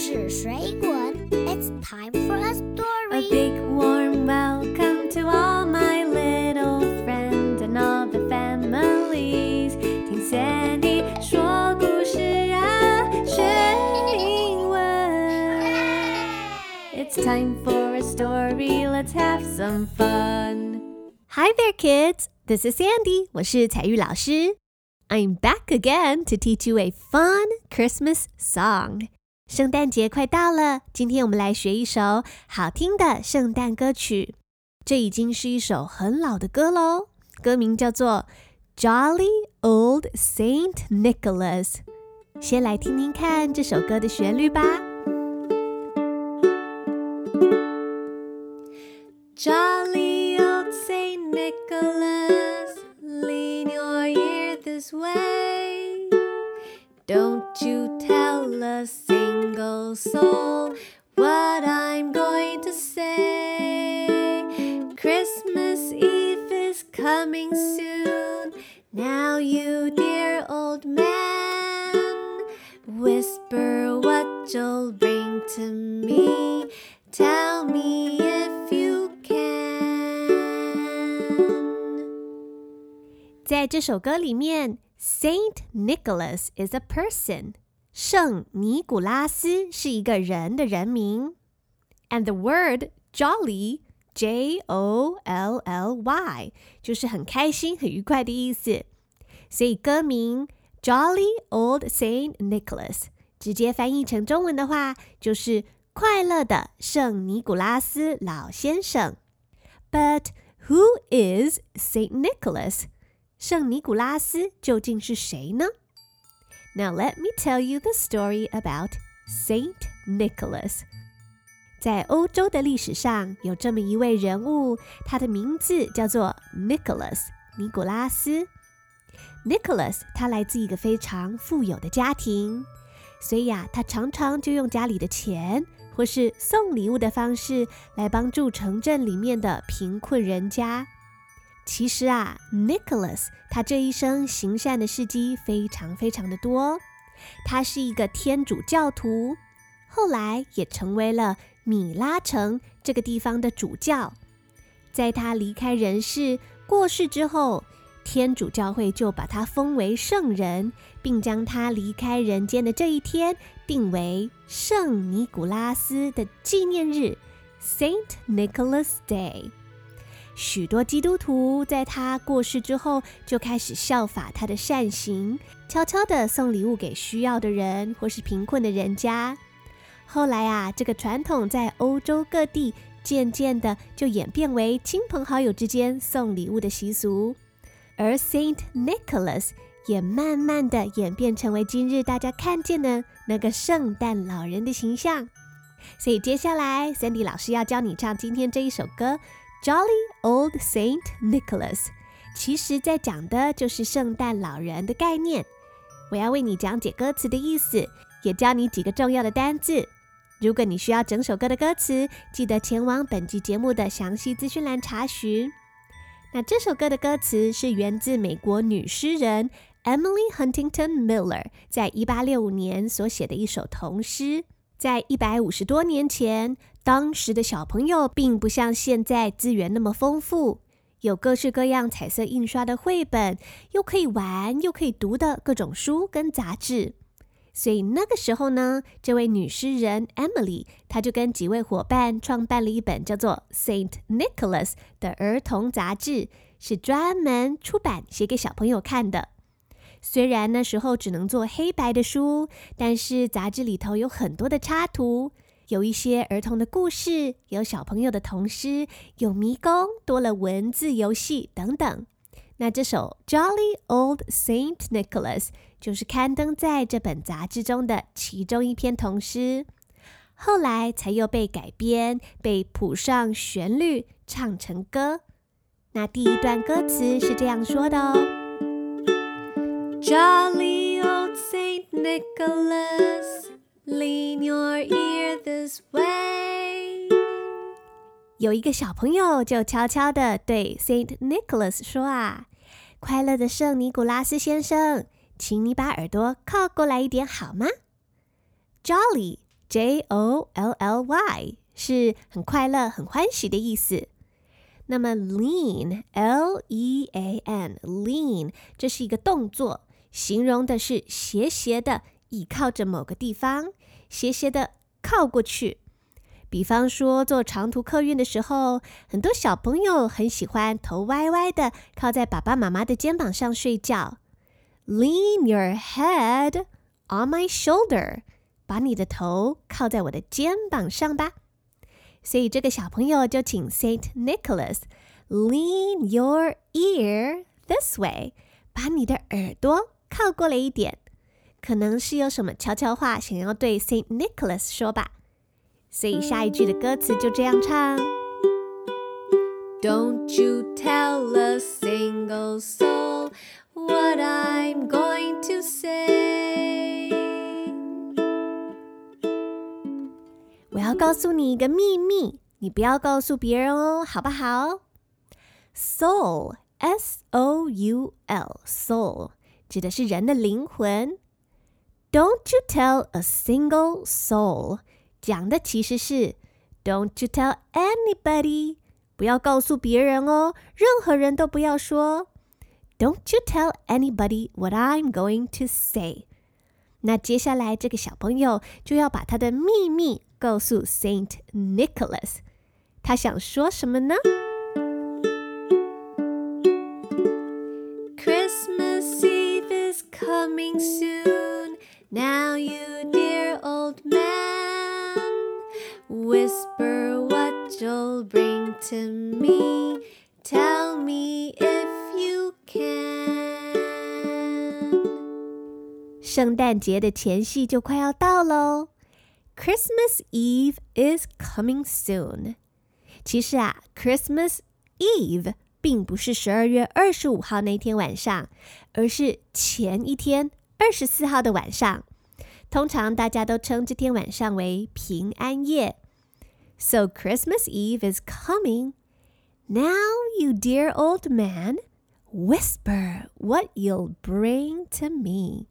事水滚，It's time for a story. A big warm welcome to all my little friends and all the families. 听 Sandy 说故事啊，学英文。It's time for a story. Let's have some fun. Hi there, kids. This is Sandy. 我是采玉老师。I'm back again to teach you a fun Christmas song. 圣诞节快到了，今天我们来学一首好听的圣诞歌曲。这已经是一首很老的歌喽，歌名叫做《Jolly Old Saint Nicholas》。先来听听看这首歌的旋律吧。Jolly old Saint Nicholas, lean your ear this way. Don't you tell a single soul what I'm going to say. Christmas Eve is coming soon. Now, you dear old man, whisper what you'll bring to me. Tell me if you can. 在这首歌里面，Saint Nicholas is a person。 圣尼古拉斯是一个人的人名。And the word jolly, J-O-L-L-Y，就是很开心、很愉快的意思。所以歌名 Jolly Old Saint Nicholas，直接翻译成中文的话，就是快乐的圣尼古拉斯老先生。But who is Saint Nicholas？圣尼古拉斯究竟是谁呢？Now let me tell you the story about Saint Nicholas。在欧洲的历史上，有这么一位人物，他的名字叫做 Nicholas，尼古拉斯。Nicholas 他来自一个非常富有的家庭，所以呀，他常常就用家里的钱或是送礼物的方式来帮助城镇里面的贫困人家。其实啊，Nicholas 他这一生行善的事迹非常非常的多。他是一个天主教徒，后来也成为了米拉城这个地方的主教。在他离开人世、过世之后，天主教会就把他封为圣人，并将他离开人间的这一天定为圣尼古拉斯的纪念日 （Saint Nicholas Day）。许多基督徒在他过世之后，就开始效法他的善行，悄悄地送礼物给需要的人或是贫困的人家。后来啊，这个传统在欧洲各地渐渐的就演变为亲朋好友之间送礼物的习俗，而 Saint Nicholas 也慢慢的演变成为今日大家看见的那个圣诞老人的形象。所以接下来，Sandy 老师要教你唱今天这一首歌。Jolly Old Saint Nicholas，其实在讲的就是圣诞老人的概念。我要为你讲解歌词的意思，也教你几个重要的单字。如果你需要整首歌的歌词，记得前往本集节目的详细资讯栏查询。那这首歌的歌词是源自美国女诗人 Emily Huntington Miller 在一八六五年所写的一首童诗。在一百五十多年前，当时的小朋友并不像现在资源那么丰富，有各式各样彩色印刷的绘本，又可以玩又可以读的各种书跟杂志。所以那个时候呢，这位女诗人 Emily，她就跟几位伙伴创办了一本叫做《Saint Nicholas》的儿童杂志，是专门出版写给小朋友看的。虽然那时候只能做黑白的书，但是杂志里头有很多的插图，有一些儿童的故事，有小朋友的童诗，有迷宫，多了文字游戏等等。那这首《Jolly Old Saint Nicholas》就是刊登在这本杂志中的其中一篇童诗，后来才又被改编，被谱上旋律，唱成歌。那第一段歌词是这样说的哦。Jolly old Saint Nicholas, lean your ear this way。有一个小朋友就悄悄地对 Saint Nicholas 说啊：“快乐的圣尼古拉斯先生，请你把耳朵靠过来一点好吗？”Jolly J O L L Y，是很快乐、很欢喜的意思。那么 lean L E A N lean，这是一个动作，形容的是斜斜的倚靠着某个地方，斜斜的靠过去。比方说，坐长途客运的时候，很多小朋友很喜欢头歪歪的靠在爸爸妈妈的肩膀上睡觉。Lean your head on my shoulder，把你的头靠在我的肩膀上吧。所以这个小朋友就请 Saint Nicholas lean your ear this way，把你的耳朵靠过来一点，可能是有什么悄悄话想要对 Saint Nicholas 说吧。所以下一句的歌词就这样唱：Don't you tell a single soul what I'm going to say。我要告诉你一个秘密，你不要告诉别人哦，好不好？Soul, S-O-U-L, soul 指的是人的灵魂。Don't you tell a single soul。讲的其实是 "Don't you tell anybody"，不要告诉别人哦，任何人都不要说。"Don't you tell anybody what I'm going to say"。那接下来这个小朋友就要把他的秘密告诉 Saint Nicholas，他想说什么呢？Christmas Eve is coming soon, now you dear old man. Whisper what you'll bring to me. Tell me if you can. 圣诞节的前夕就快要到喽。Christmas Eve is coming soon。其实啊，Christmas Eve 并不是十二月二十五号那天晚上，而是前一天 二十四号的晚上。通常大家都称这天晚上为平安夜。So Christmas Eve is coming. Now, you dear old man, whisper what you'll bring to me.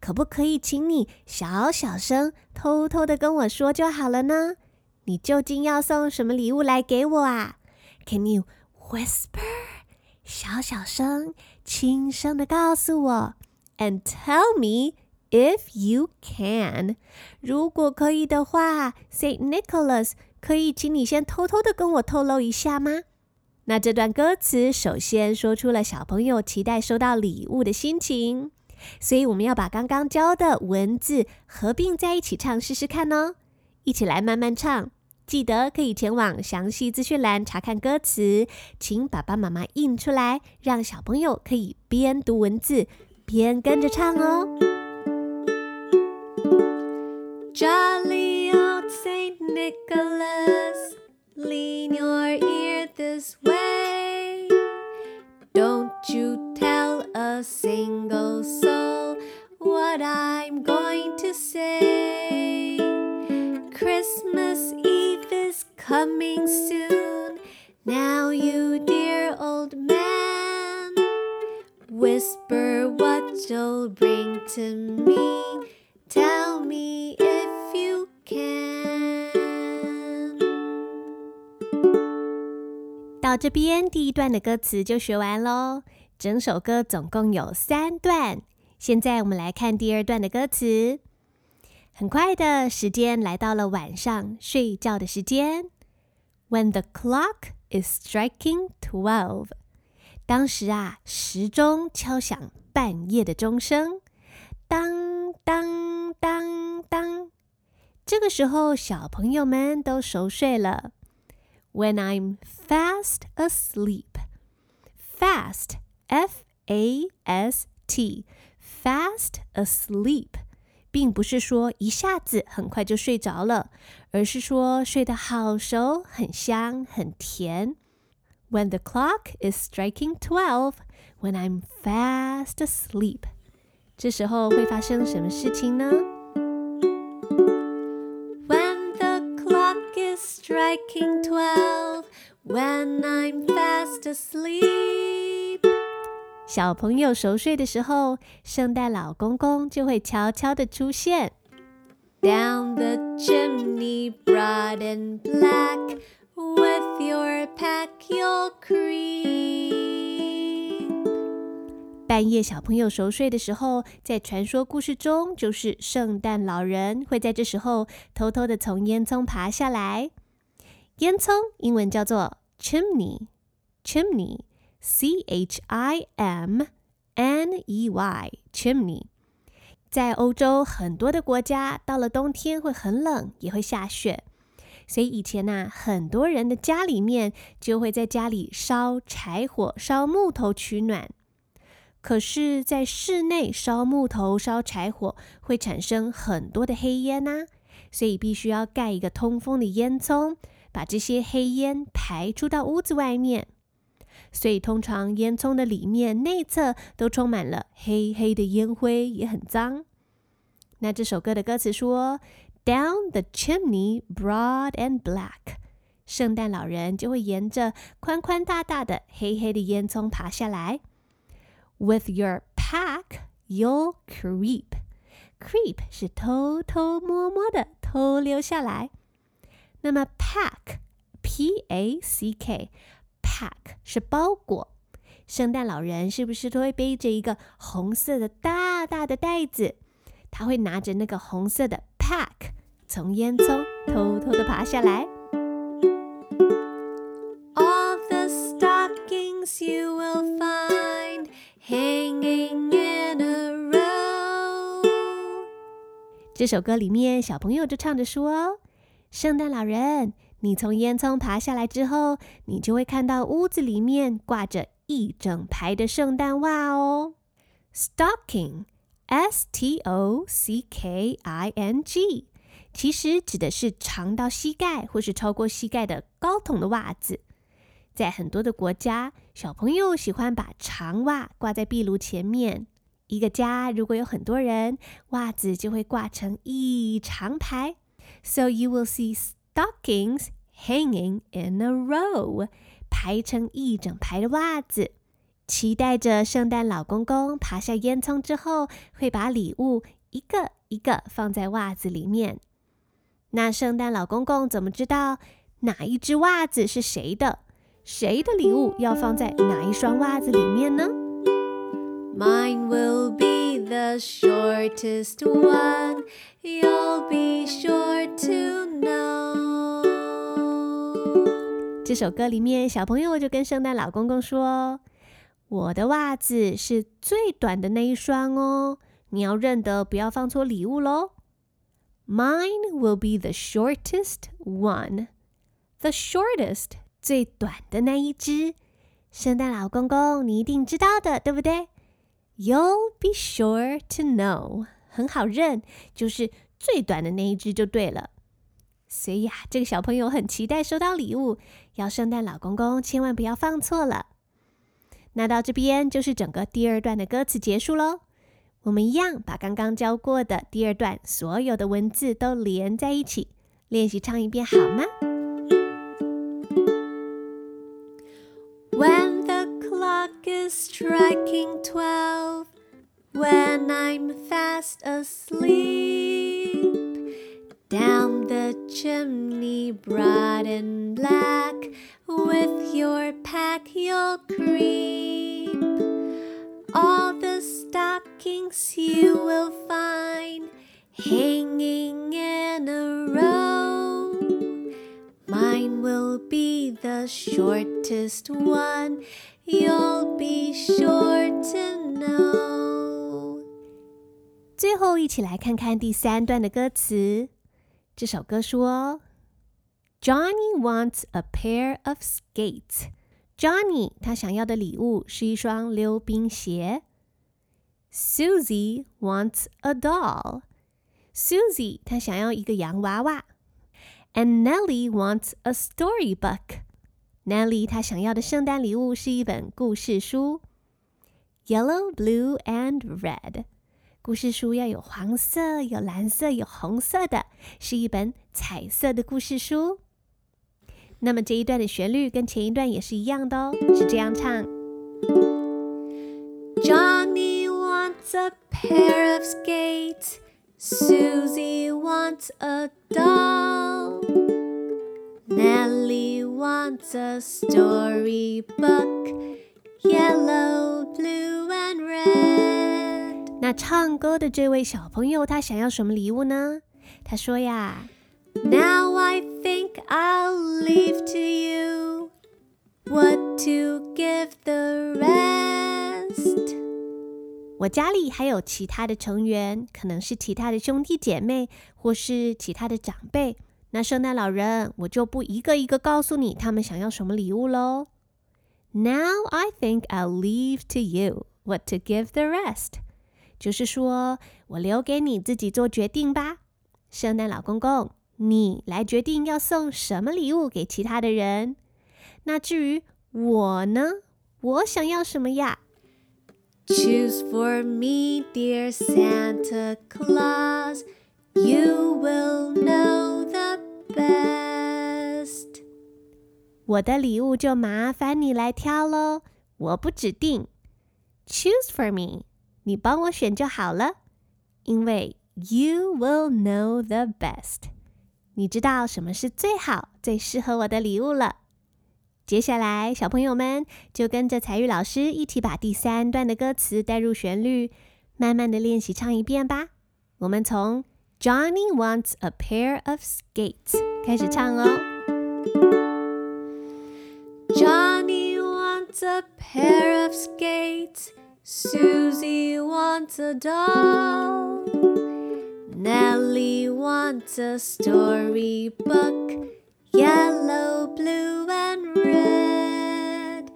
可不可以请你小小声、偷偷的跟我说就好了呢？你究竟要送什么礼物来给我啊？Can you whisper？小小声、轻声的告诉我，and tell me if you can。如果可以的话，Saint Nicholas。可以请你先偷偷的跟我透露一下吗？那这段歌词首先说出了小朋友期待收到礼物的心情，所以我们要把刚刚教的文字合并在一起唱试试看哦。一起来慢慢唱，记得可以前往详细资讯栏查看歌词，请爸爸妈妈印出来，让小朋友可以边读文字边跟着唱哦。Jolly old Saint Nicholas, lean your ear this way. Don't you tell a single soul what I'm going to say. Christmas Eve is coming soon. Now, you dear old man, whisper What you'll bring to me. Tell me if you can。到这边，第一段的歌词就学完喽。整首歌总共有三段。现在我们来看第二段的歌词。很快的时间来到了晚上睡觉的时间。When the clock is striking twelve，当时啊，时钟敲响半夜的钟声。当当当当，这个时候小朋友们都熟睡了。When I'm fast asleep，fast f a s t，fast asleep，并不是说一下子很快就睡着了，而是说睡得好熟、很香、很甜。When the clock is striking twelve，when I'm fast asleep。这时候会发生什么事情呢？When the clock is striking twelve, when I'm fast asleep，小朋友熟睡的时候，圣诞老公公就会悄悄地出现。Down the chimney broad and black, With your pack you'll creep. 半夜小朋友熟睡的时候，在传说故事中，就是圣诞老人会在这时候偷偷的从烟囱爬下来。烟囱英文叫做 chimney，chimney，c h i m n e y，chimney。在欧洲很多的国家，到了冬天会很冷，也会下雪，所以以前呐，很多人的家里面就会在家里烧柴火、烧木头取暖。可是，在室内烧木头、烧柴火会产生很多的黑烟呐，所以必须要盖一个通风的烟囱，把这些黑烟排出到屋子外面。所以，通常烟囱的里面内侧都充满了黑黑的烟灰，也很脏。那这首歌的歌词说：“Down the chimney, broad and black。”圣诞老人就会沿着宽宽大大的黑黑的烟囱爬下来。With your pack, you'll creep. Creep 是偷偷摸摸的偷溜下来。那么 pack, P-A-C-K, pack 是包裹。圣诞老人是不是都会背着一个红色的大大的袋子？他会拿着那个红色的 pack，从烟囱偷偷的爬下来。All the stockings you will find. Hanging in a row。这首歌里面，小朋友就唱着说：“圣诞老人，你从烟囱爬下来之后，你就会看到屋子里面挂着一整排的圣诞袜哦。Stocking 其实指的是长到膝盖或是超过膝盖的高筒的袜子。”在很多的国家，小朋友喜欢把长袜挂在壁炉前面。一个家如果有很多人，袜子就会挂成一长排。So you will see stockings hanging in a row，排成一整排的袜子，期待着圣诞老公公爬下烟囱之后，会把礼物一个一个放在袜子里面。那圣诞老公公怎么知道哪一只袜子是谁的？谁的礼物要放在哪一双袜子里面呢？Mine will be the shortest one. You'll be sure to know. 这首歌里面，小朋友就跟圣诞老公公说：“我的袜子是最短的那一双哦，你要认得，不要放错礼物喽。” Mine will be the shortest one. The shortest. 最短的那一只，圣诞老公公，你一定知道的，对不对？You'll be sure to know，很好认，就是最短的那一只就对了。所以呀，这个小朋友很期待收到礼物，要圣诞老公公千万不要放错了。那到这边就是整个第二段的歌词结束喽。我们一样把刚刚教过的第二段所有的文字都连在一起，练习唱一遍好吗？When the clock is striking twelve, when I'm fast asleep, down the chimney broad and black, your pack you'll creep. All the stockings you will find hanging in a row. Mine will be the shortest one. You'll be sure to know. 最后，一起来看看第三段的歌词。这首歌说 ：“Johnny wants a pair of skates.” Johnny 他想要的礼物是一双溜冰鞋。Susie wants a doll. Susie 她想要一个洋娃娃。And Nellie wants a storybook. Nellie 她想要的圣诞礼物是一本故事书。Yellow, blue, and red. 故事书要有黄色、有蓝色、有红色的，是一本彩色的故事书。 那么这一段的旋律跟前一段也是一样的哦，是这样唱：Johnny wants a pair of skates. Susie wants a doll. Nellie wants a storybook. Yellow, blue, and red. 那唱歌的这位小朋友，他想要什么礼物呢？他说呀：“Now I think I'll leave to you what to give the rest.” 我家里还有其他的成员，可能是其他的兄弟姐妹，或是其他的长辈。那圣诞老人，我就不一个一个告诉你他们想要什么礼物喽。Now I think I'll leave to you what to give the rest。就是说我留给你自己做决定吧。圣诞老公公，你来决定要送什么礼物给其他的人。那至于我呢？我想要什么呀？Choose for me, dear Santa Claus. You will know the best. 我的礼物就麻烦你来挑喽，我不指定。Choose for me，你帮我选就好了，因为 You will know the best，你知道什么是最好、最适合我的礼物了。接下来，小朋友们就跟着彩玉老师一起把第三段的歌词带入旋律，慢慢的练习唱一遍吧。我们从 Johnny wants a pair of skates 开始唱哦。Johnny wants a pair of skates. Susie wants a doll. Nellie wants a storybook. Yellow, blue, and red.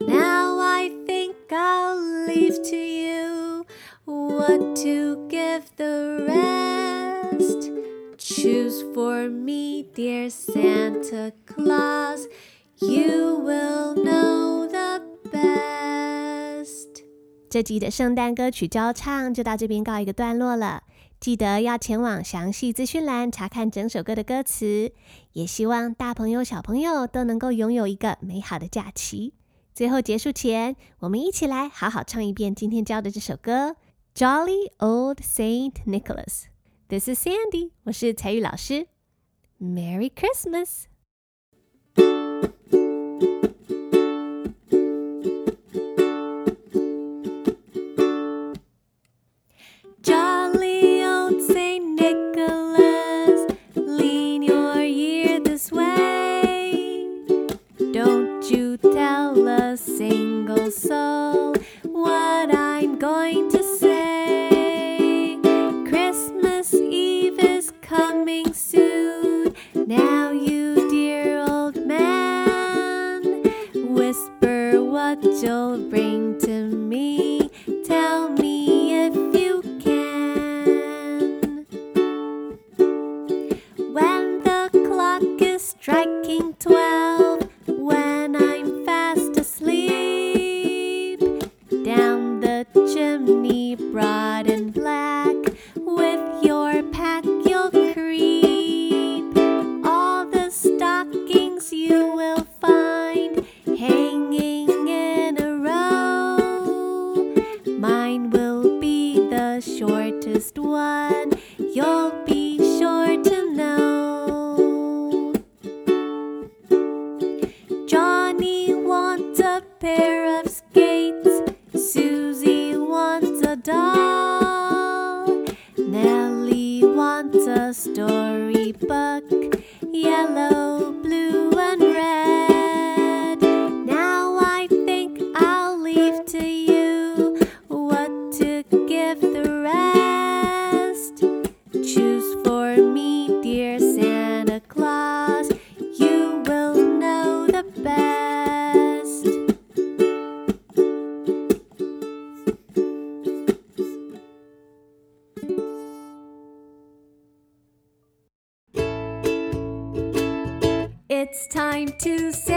Now I think I'll leave to you what to give the rest. Choose for me, dear Santa Claus. You will know the best. 这集的圣诞歌曲教唱就到这边告一个段落了。 记得要前往详细资讯栏查看整首歌的歌词，也希望大朋友小朋友都能够拥有一个美好的假期。最后结束前，我们一起来好好唱一遍今天教的这首歌《Jolly Old Saint Nicholas》。This is Sandy，我是采玉老师。Merry Christmas time to say first one. time to say